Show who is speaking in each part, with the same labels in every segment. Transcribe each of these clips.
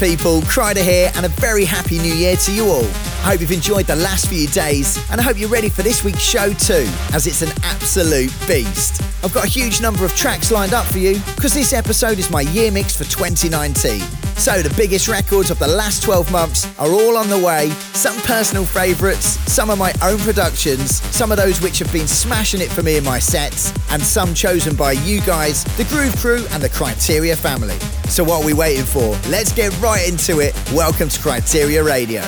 Speaker 1: people? Kryder here, and a very happy new year to you all. I hope you've enjoyed the last few days, and I hope you're ready for this week's show too, as it's an absolute beast. I've got a huge number of tracks lined up for you, because this episode is my year mix for 2019. So, the biggest records of the last 12 months are all on the way. Some personal favourites, some of my own productions, some of those which have been smashing it for me in my sets, and some chosen by you guys, the Groove Crew, and the Kryteria family. So, what are we waiting for? Let's get right into it. Welcome to Kryteria Radio.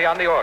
Speaker 2: On the organ.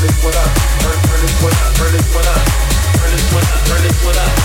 Speaker 3: Turn this one up, turn, turn this one up, turn this one up, turn this one up, turn this one up.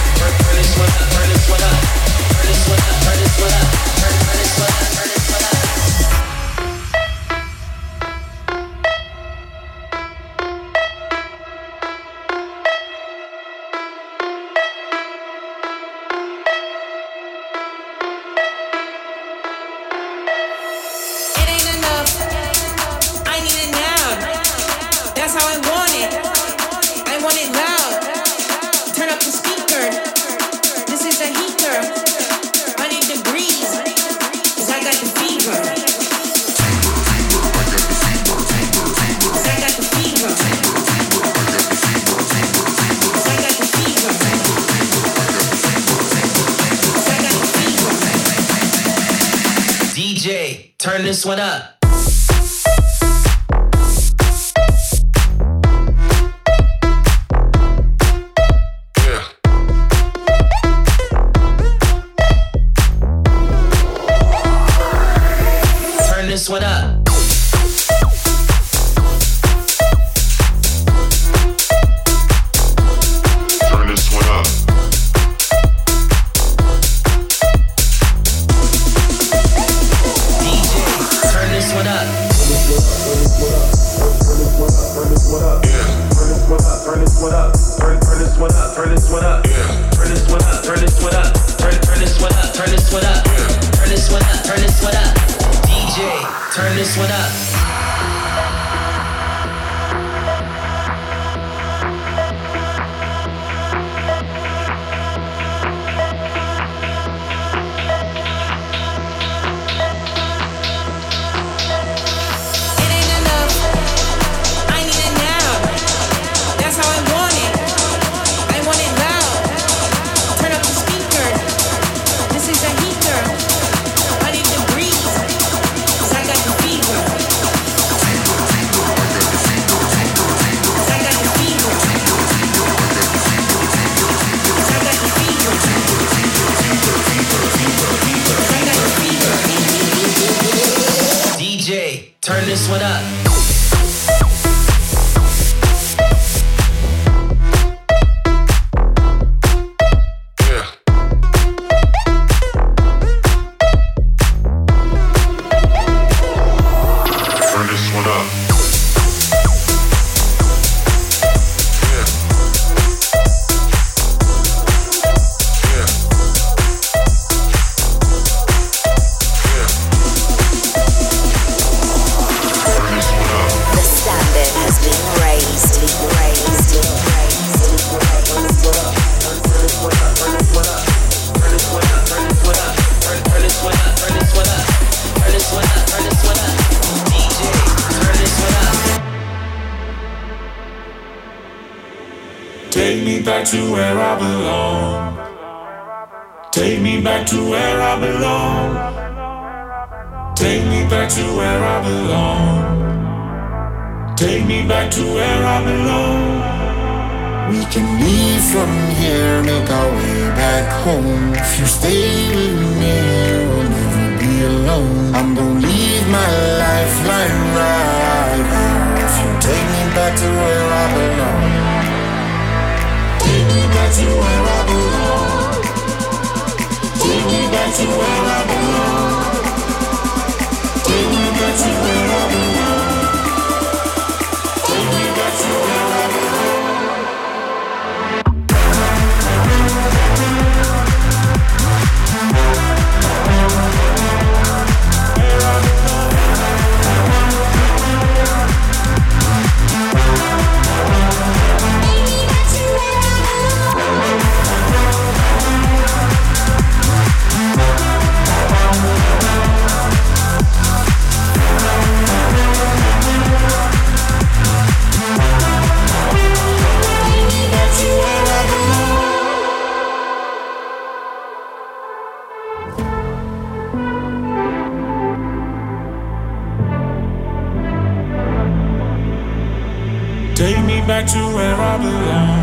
Speaker 3: Back to where I belong.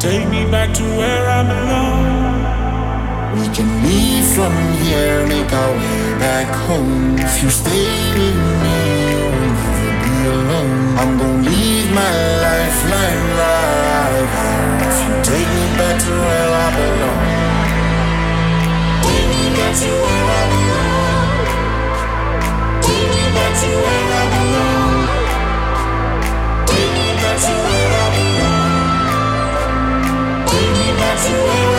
Speaker 4: Take me back to where I belong. We can leave from here, make our way back home. If you stay with me, we'll never be alone. I'm gonna leave my lifeline right here. If you take me back to where I belong, take me back to where I belong. Take me back to where I belong. Me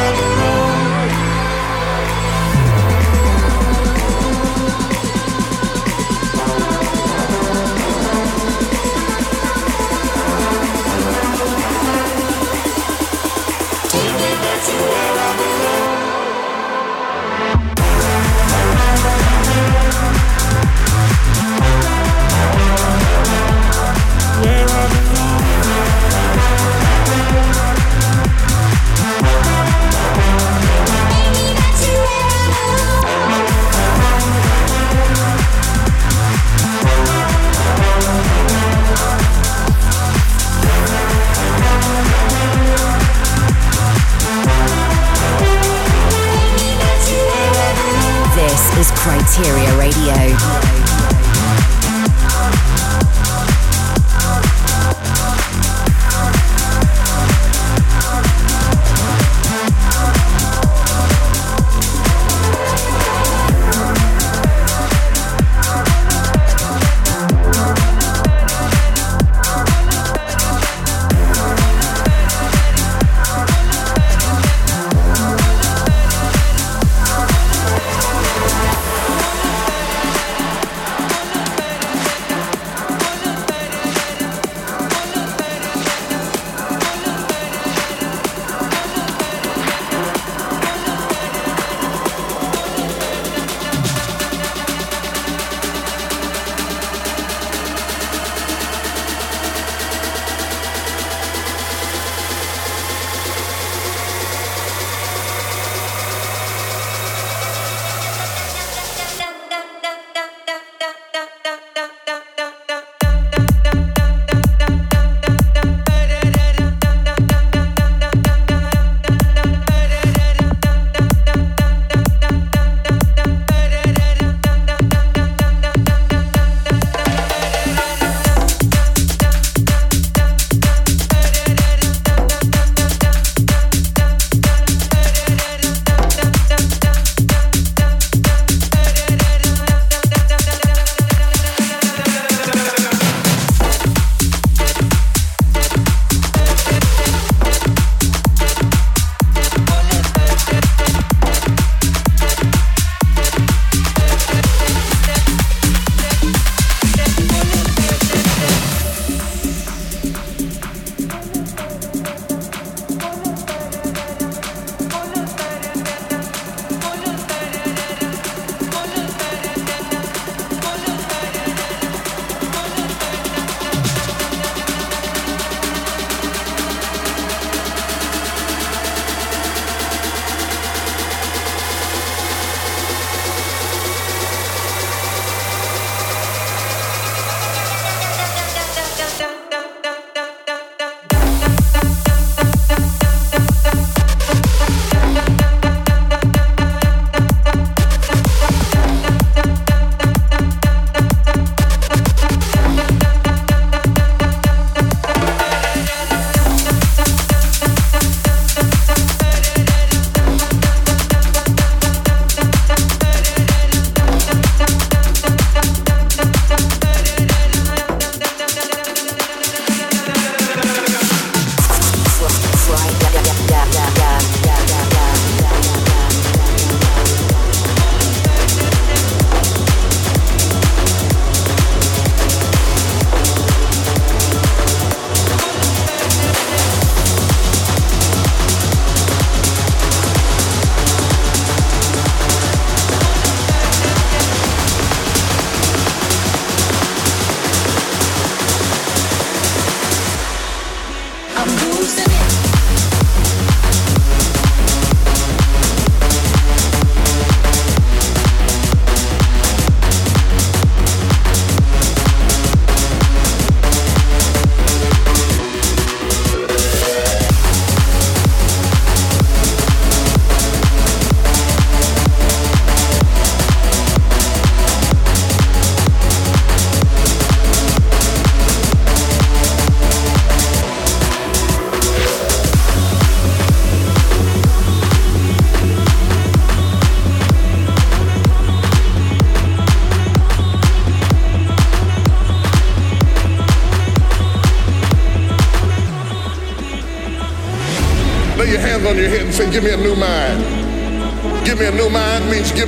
Speaker 5: Kryteria Radio.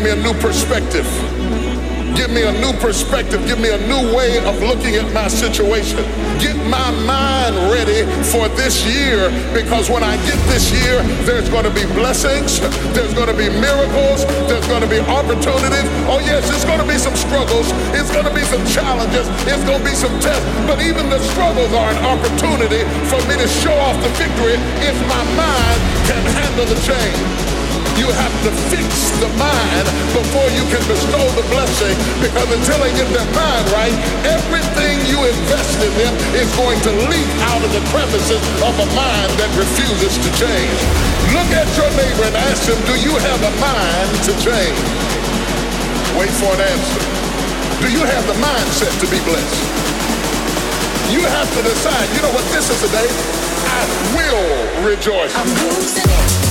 Speaker 6: Give me a new perspective. Give me a new perspective. Give me a new way of looking at my situation. Get my mind ready for this year because when I get this year, there's going to be blessings, there's going to be miracles, there's going to be opportunities. Oh, yes, it's going to be some struggles, it's going to be some challenges, it's going to be some tests, but even the struggles are an opportunity for me to show off the victory if my mind can handle the change. You have to fix the mind before you can bestow the blessing because until they get their mind right, everything you invest in them is going to leak out of the crevices of a mind that refuses to change. Look at your neighbor and ask him, do you have a mind to change? Wait for an answer. Do you have the mindset to be blessed? You have to decide, you know what, this is today? I will rejoice.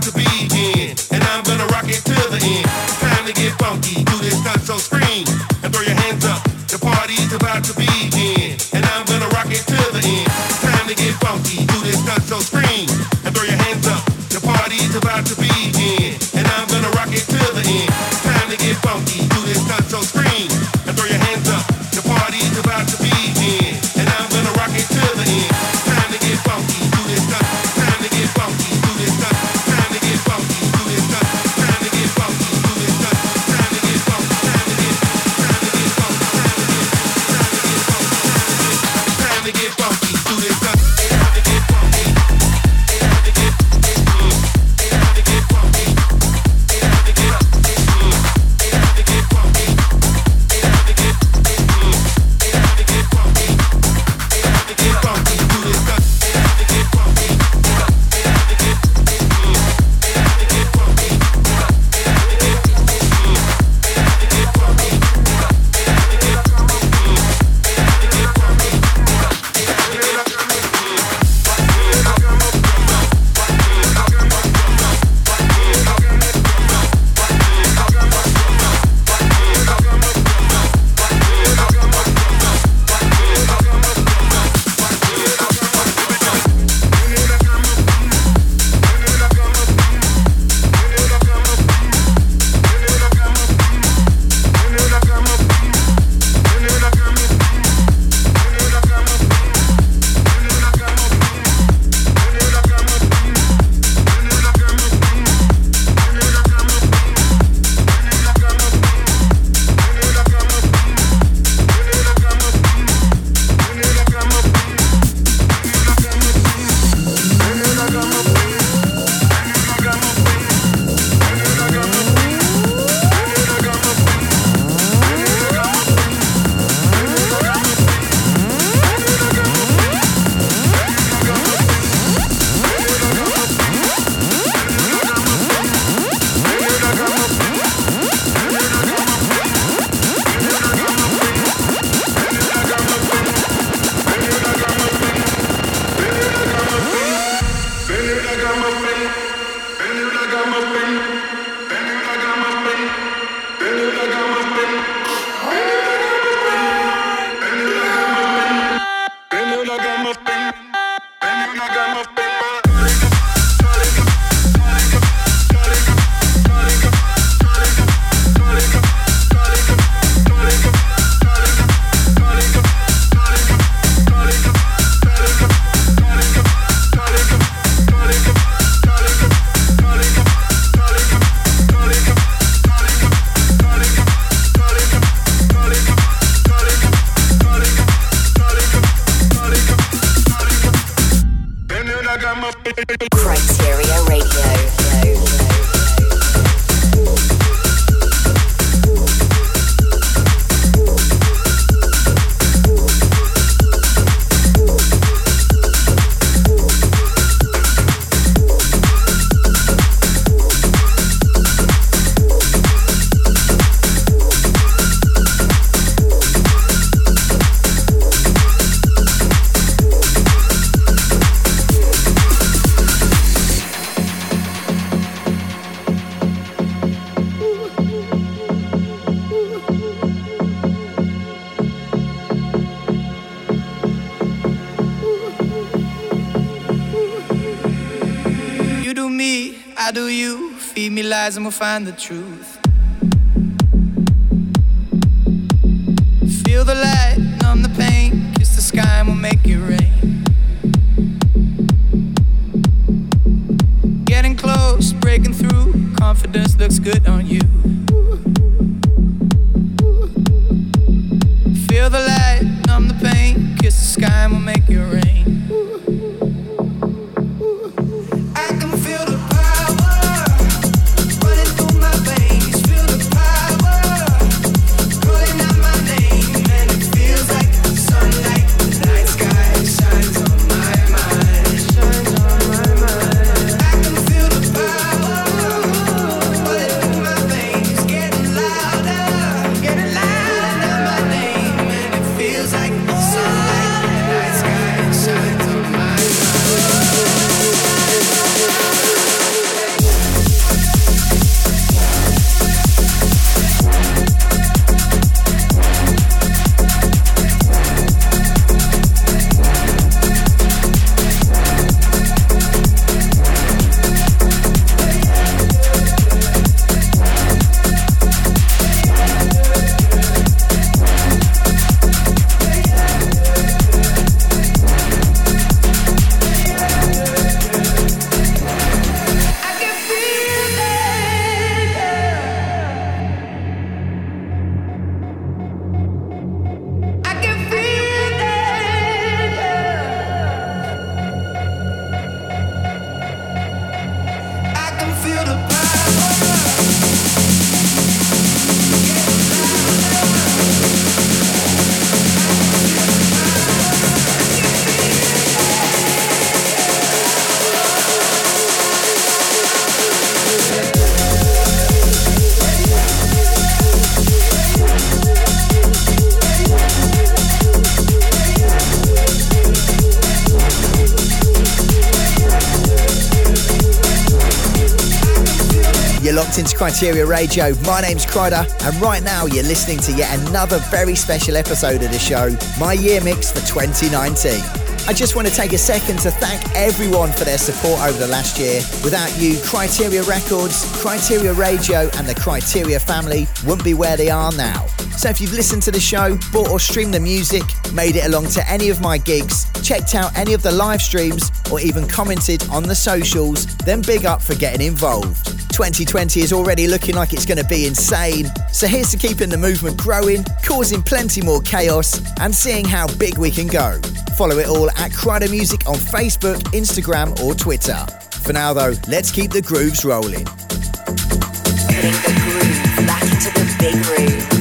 Speaker 7: to get
Speaker 8: find the truth.
Speaker 9: Into Kryteria Radio. My name's Kryder, and right now you're listening to yet another very special episode of the show, my year mix for 2019. I just want to take a second to thank everyone for their support over the last year. Without you, Kryteria Records, Kryteria Radio, and the Kryteria family wouldn't be where they are now. So if you've listened to the show, bought or streamed the music, made it along to any of my gigs, checked out any of the live streams, or even commented on the socials, then big up for getting involved. 2020 is already looking like it's going to be insane. So here's to keeping the movement growing, causing plenty more chaos, and seeing how big we can go. Follow it all at Kryder Music on Facebook, Instagram, or Twitter. For now, though, let's keep the grooves rolling.
Speaker 5: The back into the big.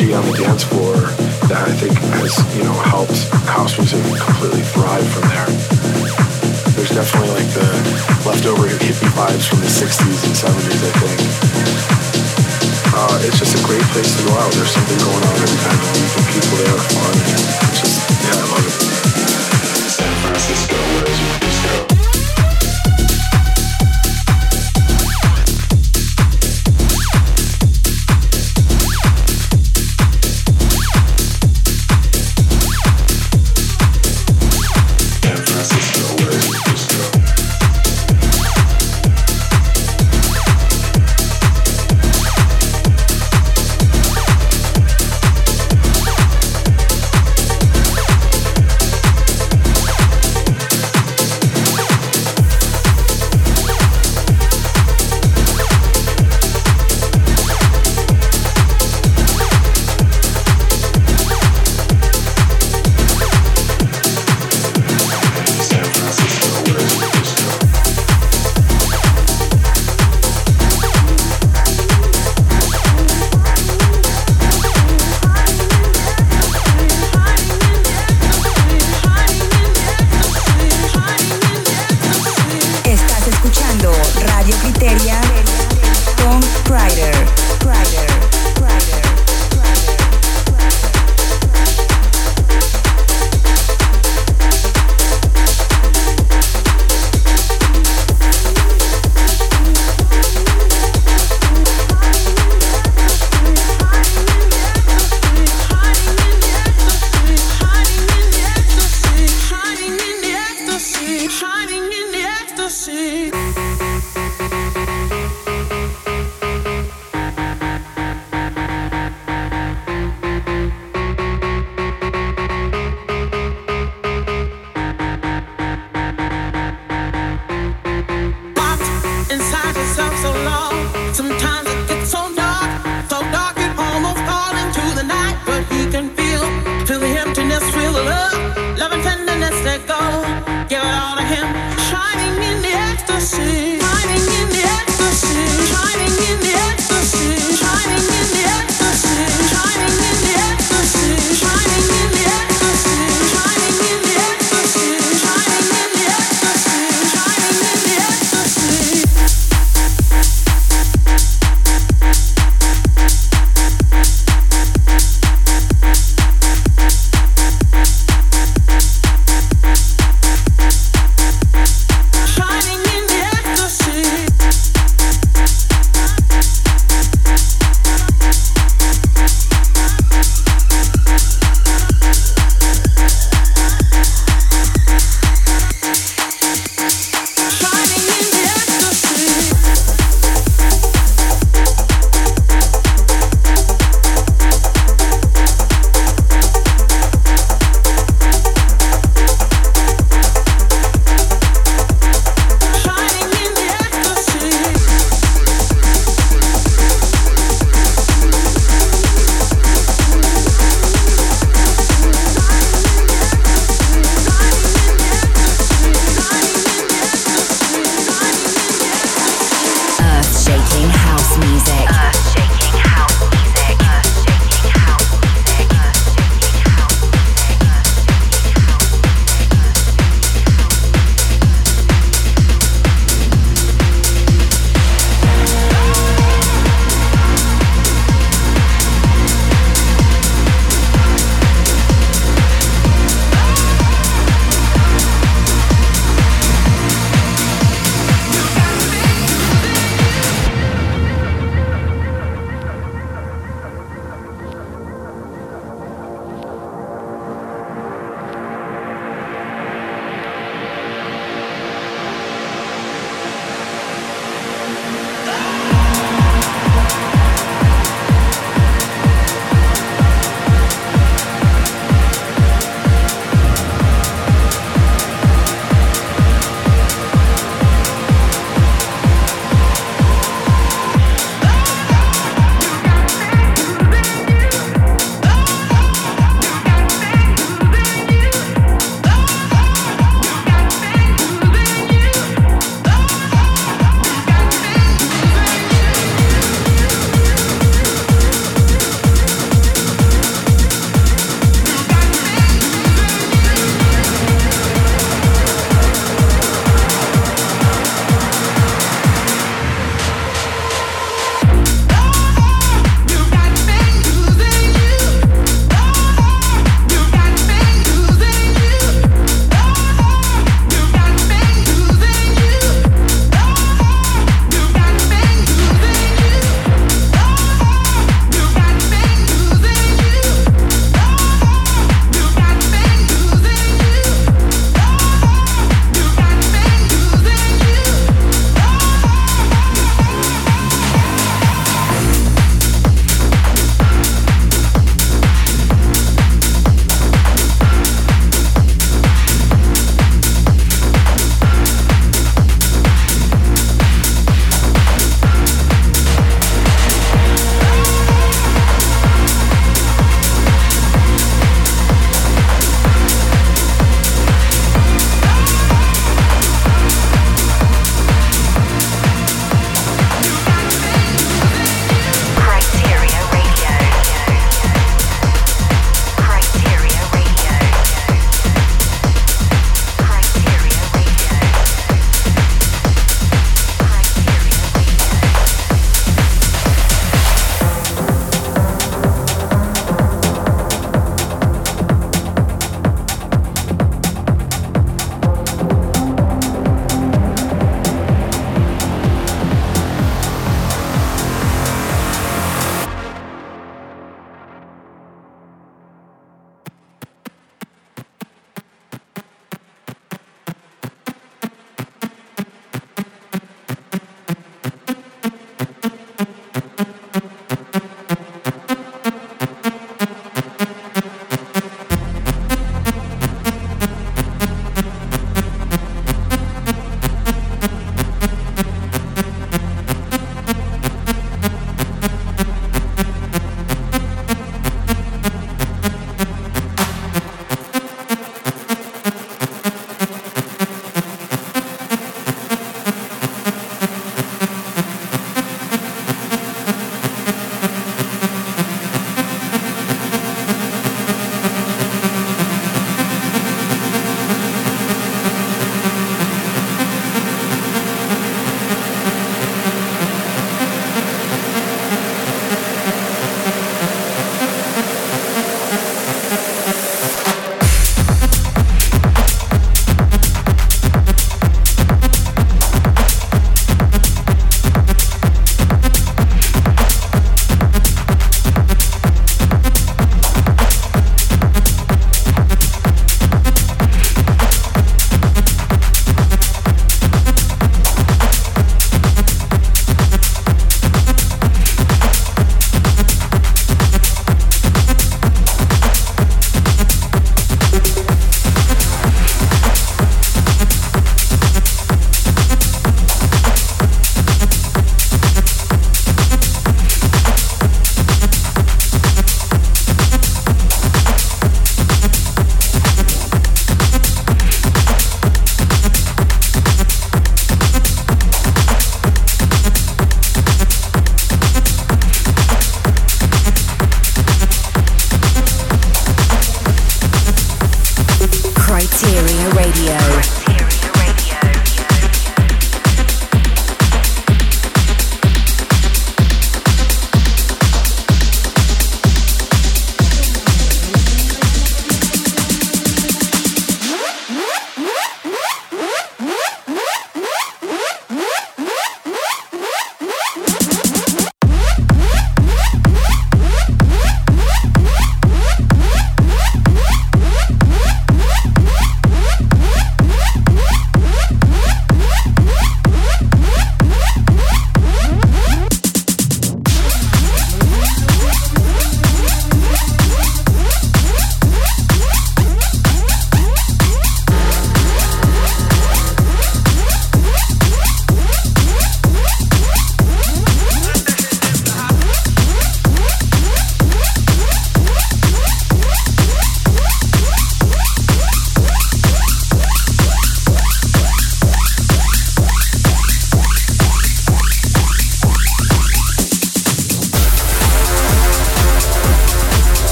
Speaker 10: energy on the
Speaker 11: dance floor.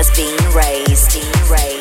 Speaker 5: has been raised. Been raised.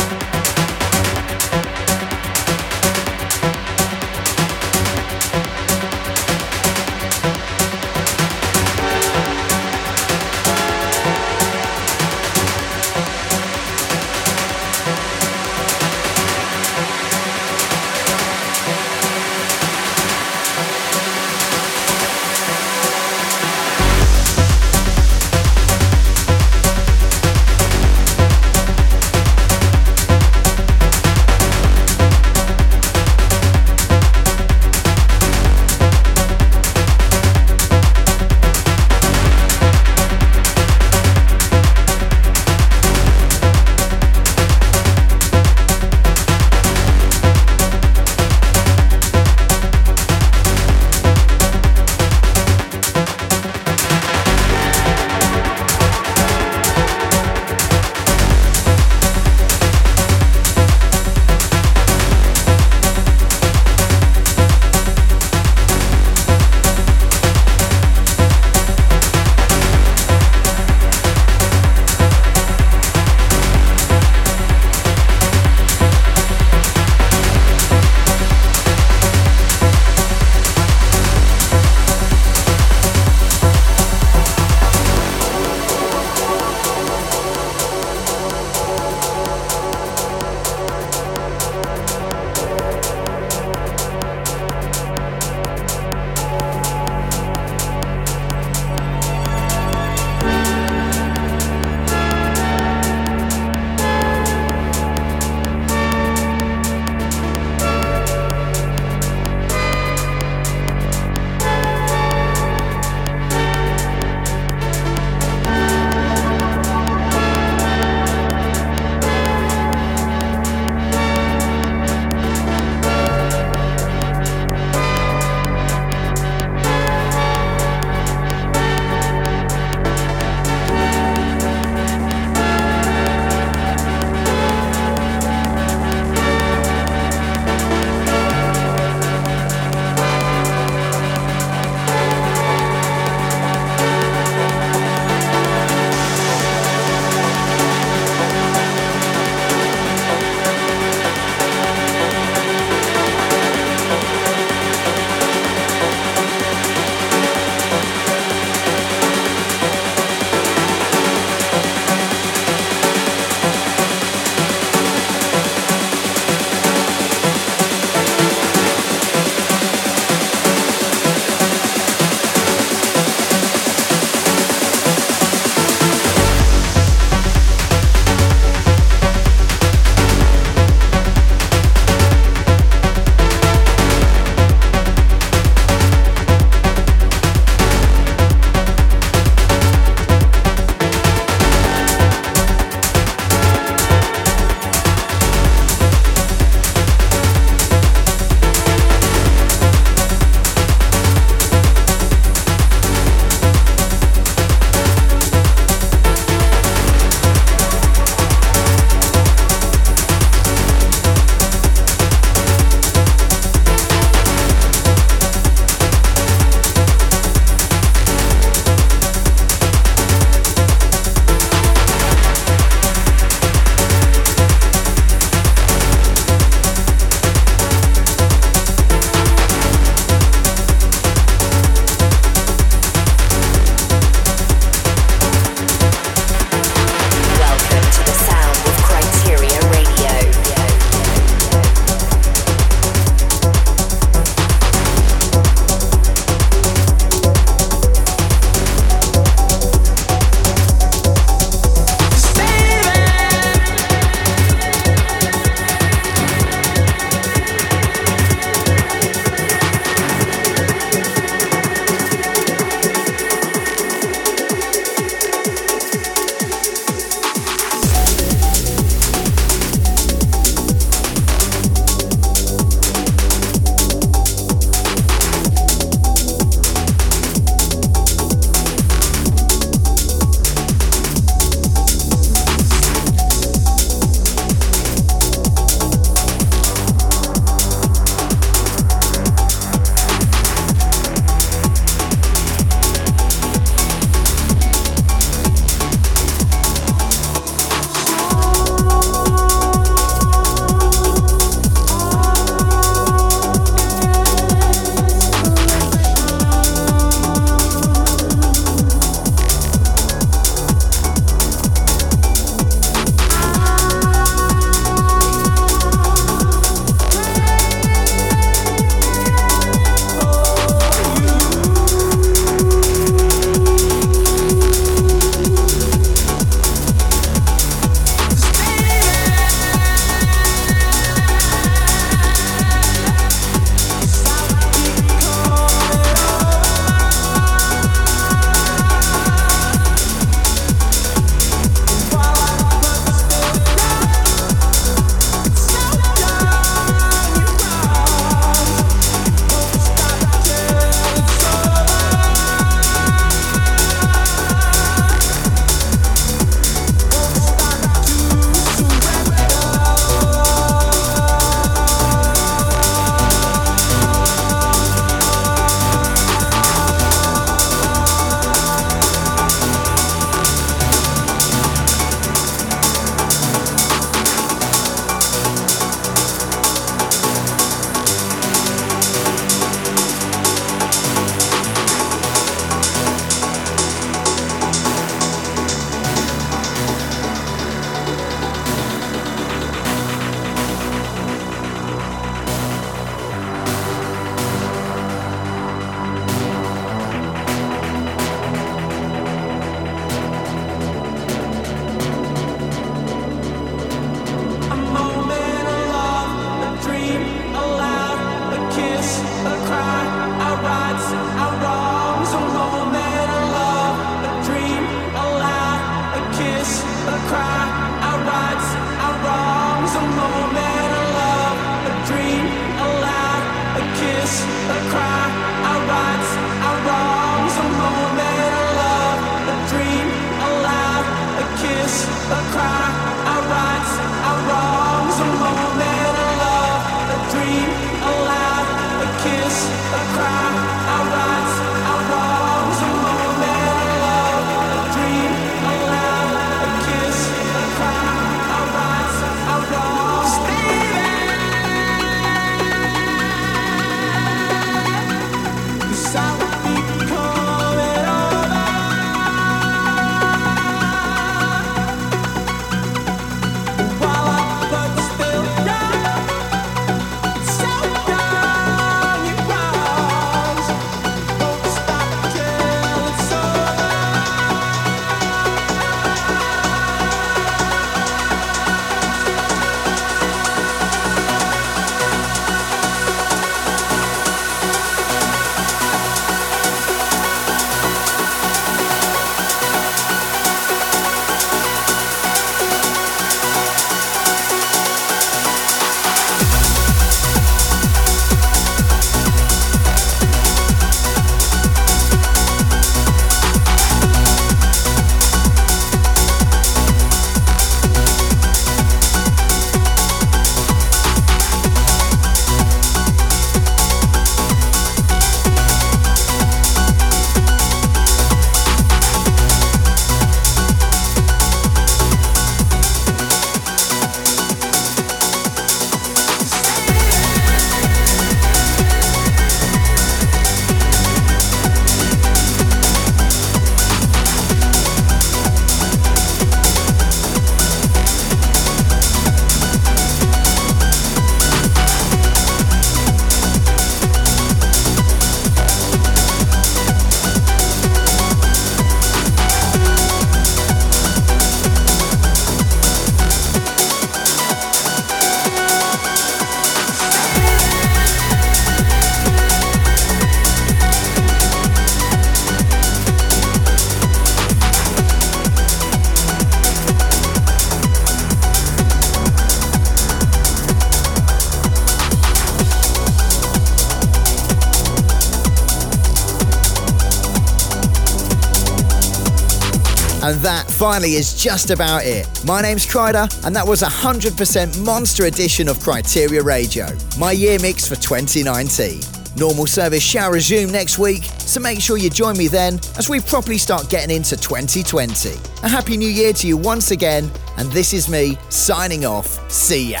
Speaker 9: Finally is just about it. My name's Kryder, and that was a 100% monster edition of Kryteria Radio, my year mix for 2019. Normal service shall resume next week, so make sure you join me then as we properly start getting into 2020. A happy new year to you once again, and this is me signing off. See ya.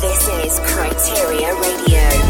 Speaker 5: This is Kryteria Radio.